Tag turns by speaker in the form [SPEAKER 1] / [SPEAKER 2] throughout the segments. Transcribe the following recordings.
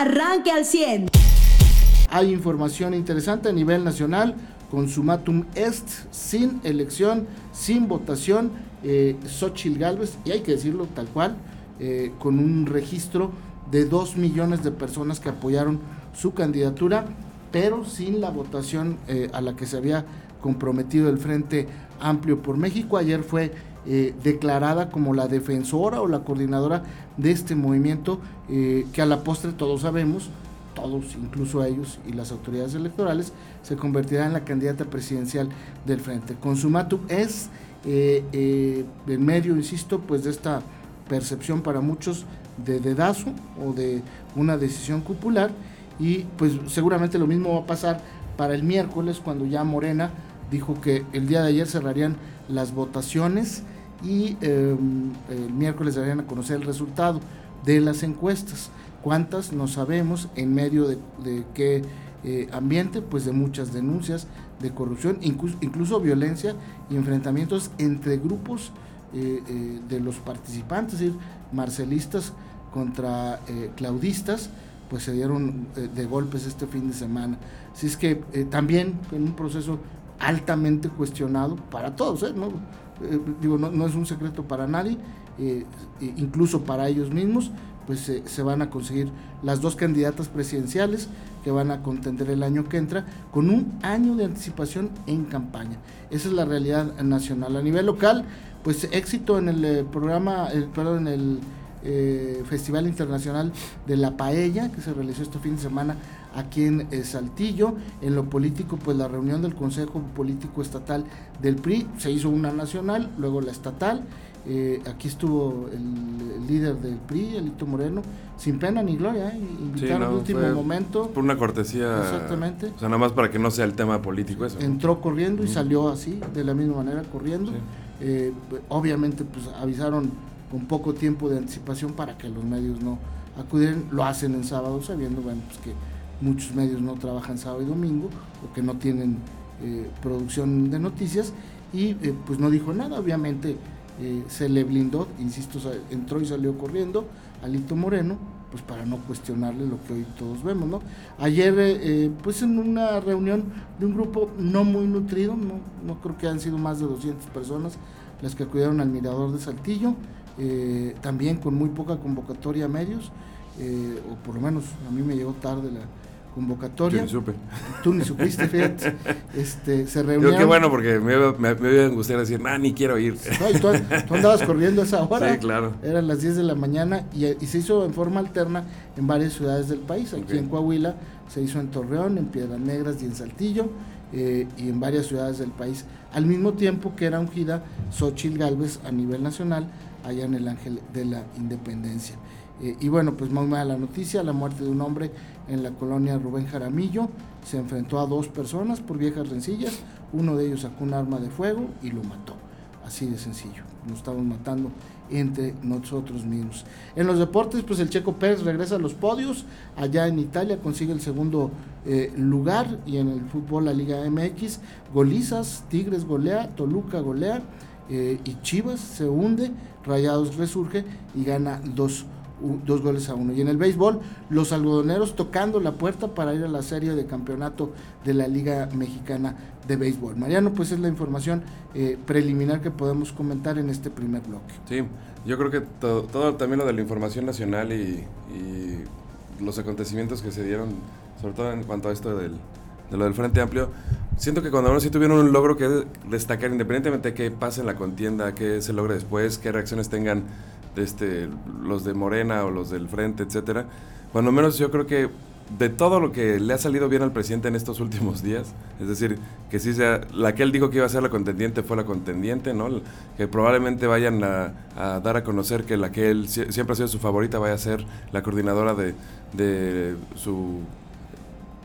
[SPEAKER 1] arranque al 100.
[SPEAKER 2] Hay información interesante a nivel nacional. Consumatum est, sin elección, sin votación, eh, Xochitl Galvez, y hay que decirlo tal cual, eh, con un registro de 2 millones de personas que apoyaron su candidatura, pero sin la votación eh, a la que se había comprometido el Frente Amplio por México. Ayer fue eh, declarada como la defensora o la coordinadora de este movimiento eh, que a la postre todos sabemos, todos, incluso ellos y las autoridades electorales, se convertirá en la candidata presidencial del Frente. Consumatu es eh, en medio, insisto, pues de esta percepción para muchos de dedazo o de una decisión popular y pues seguramente lo mismo va a pasar para el miércoles cuando ya Morena dijo que el día de ayer cerrarían las votaciones y em, el miércoles darían a conocer el resultado de las encuestas. ¿Cuántas? No sabemos, en medio de, qué eh, ambiente, pues de muchas denuncias de corrupción, incluso, violencia y enfrentamientos entre grupos eh, eh, de los participantes, es decir, marcelistas contra claudistas, pues se dieron de golpes este fin de semana. Así es que también en un proceso altamente cuestionado para todos, ¿no? Eh, digo, no, es un secreto para nadie, eh, e incluso para ellos mismos, pues se van a conseguir las dos candidatas presidenciales que van a contender el año que entra con un año de anticipación en campaña. Esa es la realidad nacional. A nivel local, pues éxito en el eh, programa, el, perdón, en el Festival Internacional de la Paella que se realizó este fin de semana aquí en eh, Saltillo. En lo político, pues la reunión del Consejo Político Estatal del PRI, se hizo una nacional, luego la estatal. Eh, aquí estuvo el, líder del PRI, Elito Moreno, sin pena ni gloria, ¿eh? invitaron último momento.
[SPEAKER 3] Por una cortesía.
[SPEAKER 2] Exactamente.
[SPEAKER 3] O sea, nada más para que no sea el tema político eso.
[SPEAKER 2] Entró corriendo y salió así, de la misma manera, corriendo. obviamente, pues avisaron con poco tiempo de anticipación para que los medios no acudieran. Lo hacen en sábado, sabiendo, pues que muchos medios no trabajan sábado y domingo o que no tienen eh, producción de noticias y eh, pues no dijo nada, obviamente eh, se le blindó, insisto, entró y salió corriendo Alito Moreno, pues para no cuestionarle lo que hoy todos vemos, ¿no? Ayer, pues en una reunión de un grupo no muy nutrido, no, no creo que han sido más de 200 personas las que acudieron al Mirador de Saltillo, también con muy poca convocatoria a medios, o por lo menos a mí me llegó tarde la, convocatoria.
[SPEAKER 3] Yo ni supe.
[SPEAKER 2] Tú ni supiste, fíjate. Este, se reunieron.
[SPEAKER 3] qué bueno, porque me, me, me iba a gustar decir, nah, ni quiero ir.
[SPEAKER 2] No, tú, andabas corriendo a esa hora.
[SPEAKER 3] Sí, claro.
[SPEAKER 2] Eran las 10 de la mañana y, se hizo en forma alterna en varias ciudades del país. Aquí en Coahuila se hizo en Torreón, en Piedras Negras y en Saltillo. Eh, y en varias ciudades del país, al mismo tiempo que era ungida Xochil Gálvez a nivel nacional, allá en el Ángel de la Independencia. Eh, y bueno, pues muy mala noticia, la muerte de un hombre en la colonia Rubén Jaramillo. Se enfrentó a dos personas por viejas rencillas. Uno de ellos sacó un arma de fuego y lo mató. Así de sencillo. Nos estamos matando entre nosotros mismos. En los deportes, pues el Checo Pérez regresa a los podios. Allá en Italia consigue el segundo eh, lugar. Y en el fútbol, la Liga MX, golizas, Tigres golea, Toluca golea. Eh, y Chivas se hunde, Rayados resurge y gana dos dos goles a uno. Y en el béisbol, los algodoneros tocando la puerta para ir a la serie de campeonato de la Liga Mexicana de Béisbol. Mariano, pues es la información eh, preliminar que podemos comentar en este primer bloque.
[SPEAKER 3] Sí, yo creo que todo, también lo de la información nacional y, los acontecimientos que se dieron, sobre todo en cuanto a esto del, de lo del Frente Amplio, siento que cuando uno sí tuvieron un logro que destacar, independientemente de qué pase en la contienda, qué se logre después, qué reacciones tengan este, los de Morena o los del Frente, etcétera. Cuando menos yo creo que de todo lo que le ha salido bien al presidente en estos últimos días, es decir, que sí sea, la que él dijo que iba a ser la contendiente fue la contendiente, ¿no? Que probablemente vayan a, dar a conocer que la que él siempre ha sido su favorita vaya a ser la coordinadora de, su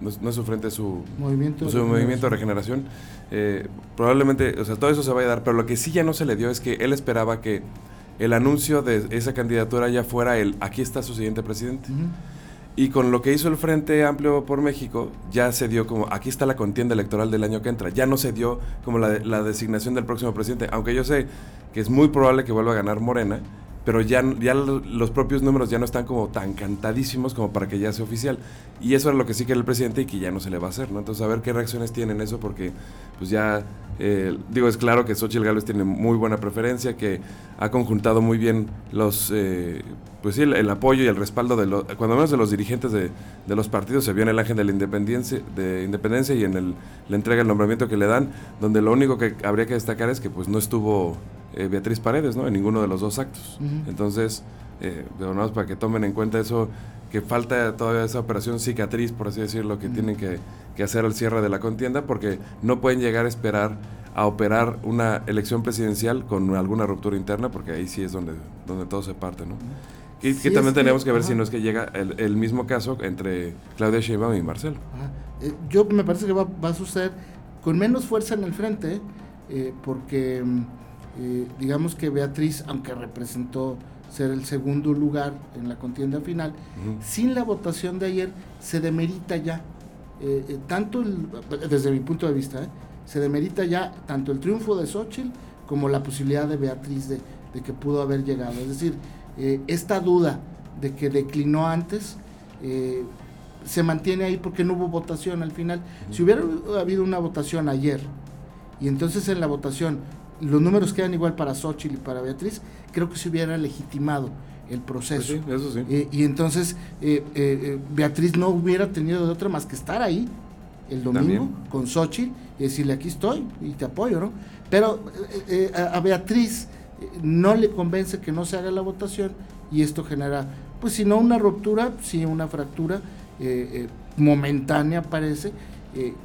[SPEAKER 3] no, es su frente, su
[SPEAKER 2] movimiento,
[SPEAKER 3] su de movimiento de regeneración. Eh, probablemente, o sea, todo eso se va a dar, pero lo que sí ya no se le dio es que él esperaba que el anuncio de esa candidatura ya fuera el aquí está su siguiente presidente. Y con lo que hizo el Frente Amplio por México, ya se dio como, aquí está la contienda electoral del año que entra. Ya no se dio como la, la designación del próximo presidente, aunque yo sé que es muy probable que vuelva a ganar Morena, pero ya, ya los propios números ya no están como tan cantadísimos como para que ya sea oficial. Y eso es lo que sí quiere el presidente y que ya no se le va a hacer, ¿no? Entonces, a ver qué reacciones tienen eso, porque pues ya, eh, digo, es claro que Xochitl Gálvez tiene muy buena preferencia, que ha conjuntado muy bien los, eh, pues sí, el, apoyo y el respaldo de los, cuando menos de los dirigentes de, de, los partidos, se vio en el ángel de la independencia, de independencia y en el, la entrega del nombramiento que le dan, donde lo único que habría que destacar es que pues no estuvo eh, Beatriz Paredes, ¿no? En ninguno de los dos actos. Entonces, eh, para que tomen en cuenta eso, que falta todavía esa operación cicatriz, por así decirlo, que tienen que, hacer al cierre de la contienda, porque no pueden llegar a esperar a operar una elección presidencial con alguna ruptura interna, porque ahí sí es donde, donde todo se parte, ¿no? Y que también tenemos que, ver si no es que llega el, mismo caso entre Claudia Sheinbaum y Marcelo.
[SPEAKER 2] Eh, yo me parece que va, va, a suceder con menos fuerza en el frente, eh, porque mm, eh, digamos que Beatriz, aunque representó ser el segundo lugar en la contienda final, sin la votación de ayer se demerita ya, eh, eh, tanto desde mi punto de vista, se demerita ya tanto el triunfo de Xochitl como la posibilidad de Beatriz de, que pudo haber llegado. Es decir, esta duda de que declinó antes se mantiene ahí porque no hubo votación al final. Si hubiera habido una votación ayer y entonces en la votación los números quedan igual para Xochitl y para Beatriz, creo que se hubiera legitimado el proceso.
[SPEAKER 3] Pues eso sí.
[SPEAKER 2] Eh, y entonces eh, eh, Beatriz no hubiera tenido de otra más que estar ahí el domingo con Xochitl y decirle aquí estoy y te apoyo, ¿no? Pero a, Beatriz no le convence que no se haga la votación y esto genera, pues si no una ruptura, sí una fractura momentánea parece,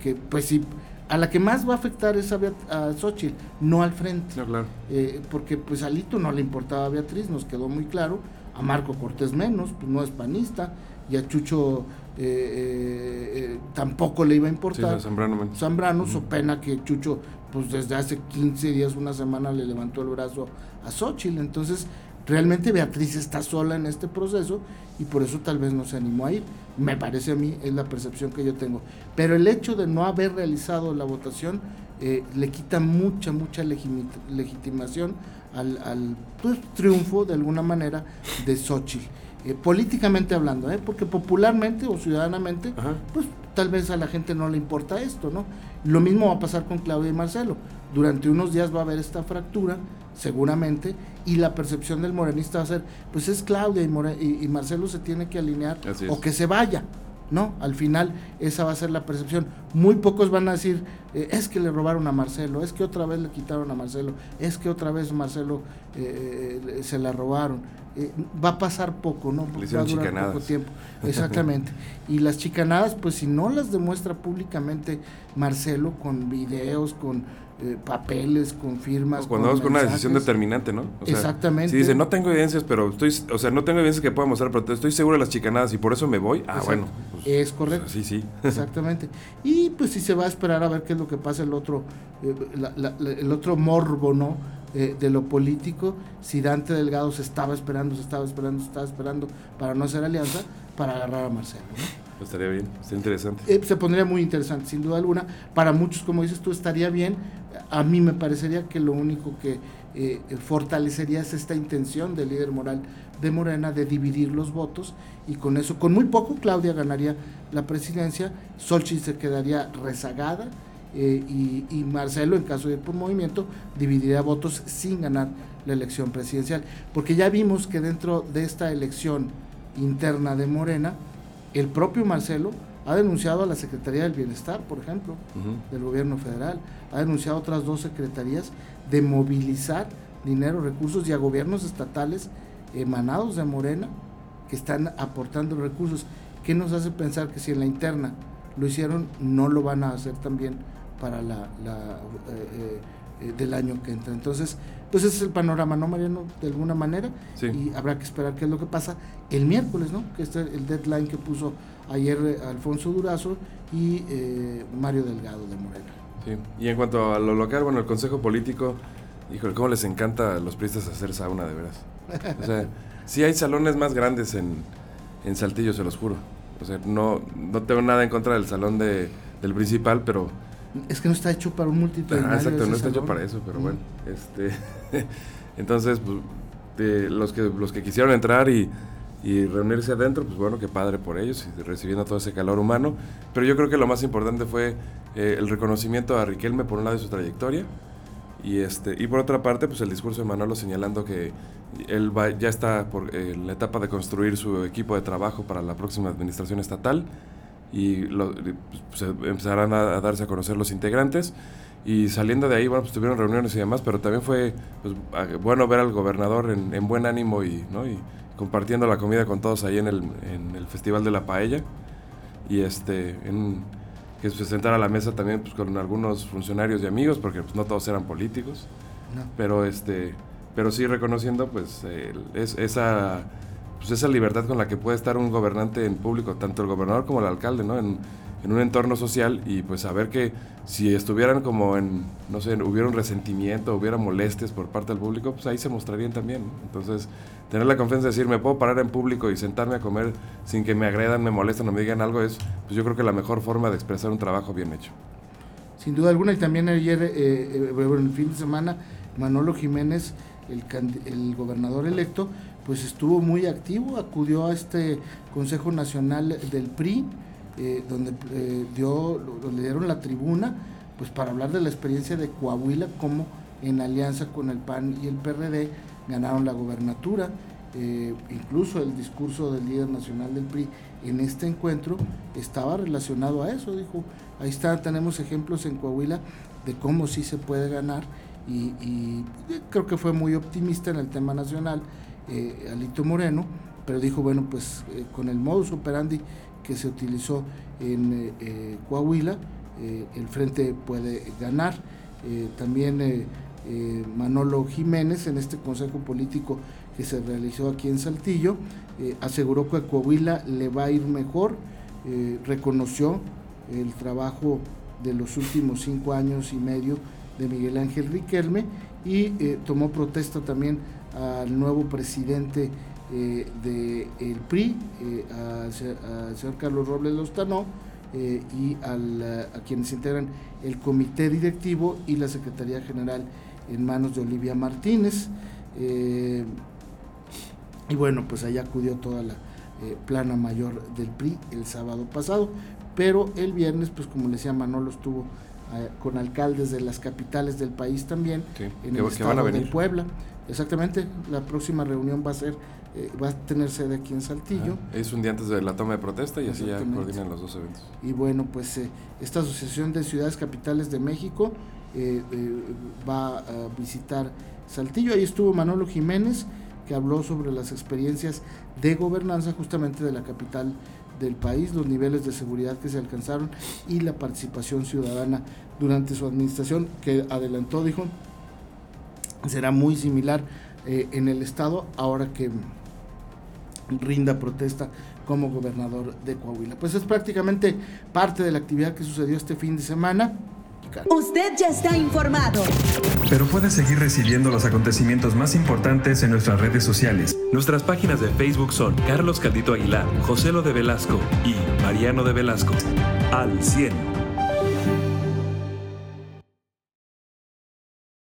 [SPEAKER 2] que pues sí a la que más va a afectar es a, a Xochitl, no al frente.
[SPEAKER 3] claro.
[SPEAKER 2] Eh, porque pues a Lito no le importaba a Beatriz, nos quedó muy claro. A Marco Cortés menos, pues no es panista. Y a Chucho eh, eh, tampoco le iba a importar.
[SPEAKER 3] Sí, Zambrano,
[SPEAKER 2] Zambrano, su pena que Chucho, pues desde hace 15 días, una semana, le levantó el brazo a Xochitl. Entonces, realmente Beatriz está sola en este proceso y por eso tal vez no se animó a ir. Me parece a mí, es la percepción que yo tengo. Pero el hecho de no haber realizado la votación eh, le quita mucha, mucha legitimación al, pues, triunfo, de alguna manera, de Xochitl. Eh, políticamente hablando, ¿eh? porque popularmente o ciudadanamente, pues tal vez a la gente no le importa esto, ¿no? Lo mismo va a pasar con Claudia y Marcelo. Durante unos días va a haber esta fractura, seguramente, y la percepción del morenista va a ser, pues es Claudia y, y, Marcelo se tiene que alinear o que se vaya. ¿no? Al final esa va a ser la percepción. Muy pocos van a decir, eh, es que le robaron a Marcelo, es que otra vez le quitaron a Marcelo, es que otra vez Marcelo eh, eh, se la robaron. va a pasar poco, ¿no?
[SPEAKER 3] va a durar poco
[SPEAKER 2] tiempo. Exactamente. y las chicanadas, pues si no las demuestra públicamente Marcelo con videos, con eh, papeles, con firmas.
[SPEAKER 3] cuando vamos con una decisión determinante, ¿no?
[SPEAKER 2] Exactamente.
[SPEAKER 3] Si dice, no tengo evidencias, pero estoy, o sea, no tengo evidencias que pueda mostrar, pero estoy seguro de las chicanadas y por eso me voy. Ah, bueno.
[SPEAKER 2] Pues, es correcto.
[SPEAKER 3] sí, sí.
[SPEAKER 2] Exactamente. Y pues si se va a esperar a ver qué es lo que pasa el otro, eh, el otro morbo, ¿no? Eh, de lo político, si Dante Delgado se estaba esperando, se estaba esperando, se estaba esperando para no hacer alianza, para agarrar a Marcelo, ¿no?
[SPEAKER 3] Estaría bien, estaría interesante.
[SPEAKER 2] Eh, se pondría muy interesante, sin duda alguna. Para muchos, como dices tú, estaría bien. A mí me parecería que lo único que eh, fortalecería es esta intención del líder moral de Morena de dividir los votos y con eso, con muy poco, Claudia ganaría la presidencia, Solchi se quedaría rezagada eh, y, y, Marcelo, en caso de ir por movimiento, dividiría votos sin ganar la elección presidencial. Porque ya vimos que dentro de esta elección interna de Morena, el propio Marcelo ha denunciado a la Secretaría del Bienestar, por ejemplo, del gobierno federal, ha denunciado a otras dos secretarías de movilizar dinero, recursos y a gobiernos estatales emanados de Morena que están aportando recursos. ¿Qué nos hace pensar que si en la interna lo hicieron, no lo van a hacer también para la, eh, eh, eh, del año que entra? Entonces, pues ese es el panorama, ¿no, Mariano? De alguna manera. Y habrá que esperar qué es lo que pasa el miércoles, ¿no? Que este es el deadline que puso ayer eh, Alfonso Durazo y eh, Mario Delgado de Morena.
[SPEAKER 3] Sí. Y en cuanto a lo local, bueno, el Consejo Político, híjole, cómo les encanta a los priistas hacer sauna, de veras. O sea, sí hay salones más grandes en, en Saltillo, se los juro. O sea, no, no tengo nada en contra del salón de, del principal, pero
[SPEAKER 2] es que no está hecho para un multitudinario.
[SPEAKER 3] Ah, exacto, no está hecho para eso, pero bueno. Este, entonces, pues, los, que, los que quisieron entrar y, reunirse adentro, pues bueno, qué padre por ellos, y recibiendo todo ese calor humano. Pero yo creo que lo más importante fue eh, el reconocimiento a Riquelme por un lado de su trayectoria, y, este, y por otra parte, pues el discurso de Manolo señalando que él ya está por, en la etapa de construir su equipo de trabajo para la próxima administración estatal y pues, empezarán a, darse a conocer los integrantes. Y saliendo de ahí, bueno, pues tuvieron reuniones y demás, pero también fue pues, bueno ver al gobernador en, buen ánimo y, ¿no? y compartiendo la comida con todos ahí en el, en el Festival de la Paella. Y este, en, que se sentara a la mesa también pues, con algunos funcionarios y amigos, porque pues, no todos eran políticos, pero este pero sí reconociendo pues es, esa pues esa libertad con la que puede estar un gobernante en público, tanto el gobernador como el alcalde, ¿no? En, en un entorno social y pues saber que si estuvieran como en, no sé, hubiera un resentimiento, hubiera molestias por parte del público, pues ahí se mostrarían también. Entonces, tener la confianza de decir, me puedo parar en público y sentarme a comer sin que me agredan, me molesten o me digan algo, es pues yo creo que la mejor forma de expresar un trabajo bien hecho.
[SPEAKER 2] Sin duda alguna, y también ayer, eh, eh el fin de semana, Manolo Jiménez, el, el gobernador electo, pues estuvo muy activo, acudió a este Consejo Nacional del PRI, eh, donde eh, dio, le dieron la tribuna, pues para hablar de la experiencia de Coahuila, como en alianza con el PAN y el PRD ganaron la gobernatura. Eh, incluso el discurso del líder nacional del PRI en este encuentro estaba relacionado a eso. Dijo, ahí está, tenemos ejemplos en Coahuila de cómo sí se puede ganar y creo que fue muy optimista en el tema nacional, Alito Moreno, pero dijo, bueno, pues con el modus operandi que se utilizó en eh, eh, Coahuila, eh, el frente puede ganar. también Manolo Jiménez en este consejo político que se realizó aquí en Saltillo aseguró que a Coahuila le va a ir mejor, reconoció el trabajo de los últimos cinco años y medio de Miguel Ángel Riquelme y tomó protesta también al nuevo presidente eh, del PRI, eh, al, señor Carlos Robles Lozano eh, y al, a quienes integran el comité directivo y la Secretaría General en manos de Olivia Martínez. Eh, y bueno, pues allá acudió toda la plana mayor del PRI el sábado pasado, pero el viernes, pues como le decía Manolo, estuvo con alcaldes de las capitales del país también, en el estado de Puebla. Exactamente, la próxima reunión va a ser eh, va a tener sede aquí en Saltillo.
[SPEAKER 3] es un día antes de la toma de protesta y así ya coordinan los dos eventos.
[SPEAKER 2] Y bueno, pues eh, esta Asociación de Ciudades Capitales de México eh, va a visitar Saltillo. Ahí estuvo Manolo Jiménez, que habló sobre las experiencias de gobernanza justamente de la capital del país, los niveles de seguridad que se alcanzaron y la participación ciudadana durante su administración, que adelantó, dijo, será muy similar en el estado ahora que rinda protesta como gobernador de Coahuila. Pues es prácticamente parte de la actividad que sucedió este fin de semana.
[SPEAKER 1] Usted ya está informado.
[SPEAKER 4] Pero puede seguir recibiendo los acontecimientos más importantes en nuestras redes sociales.
[SPEAKER 5] Nuestras páginas de Facebook son Carlos Caldito Aguilar, José Lo de Velasco y Mariano de Velasco. Al 100.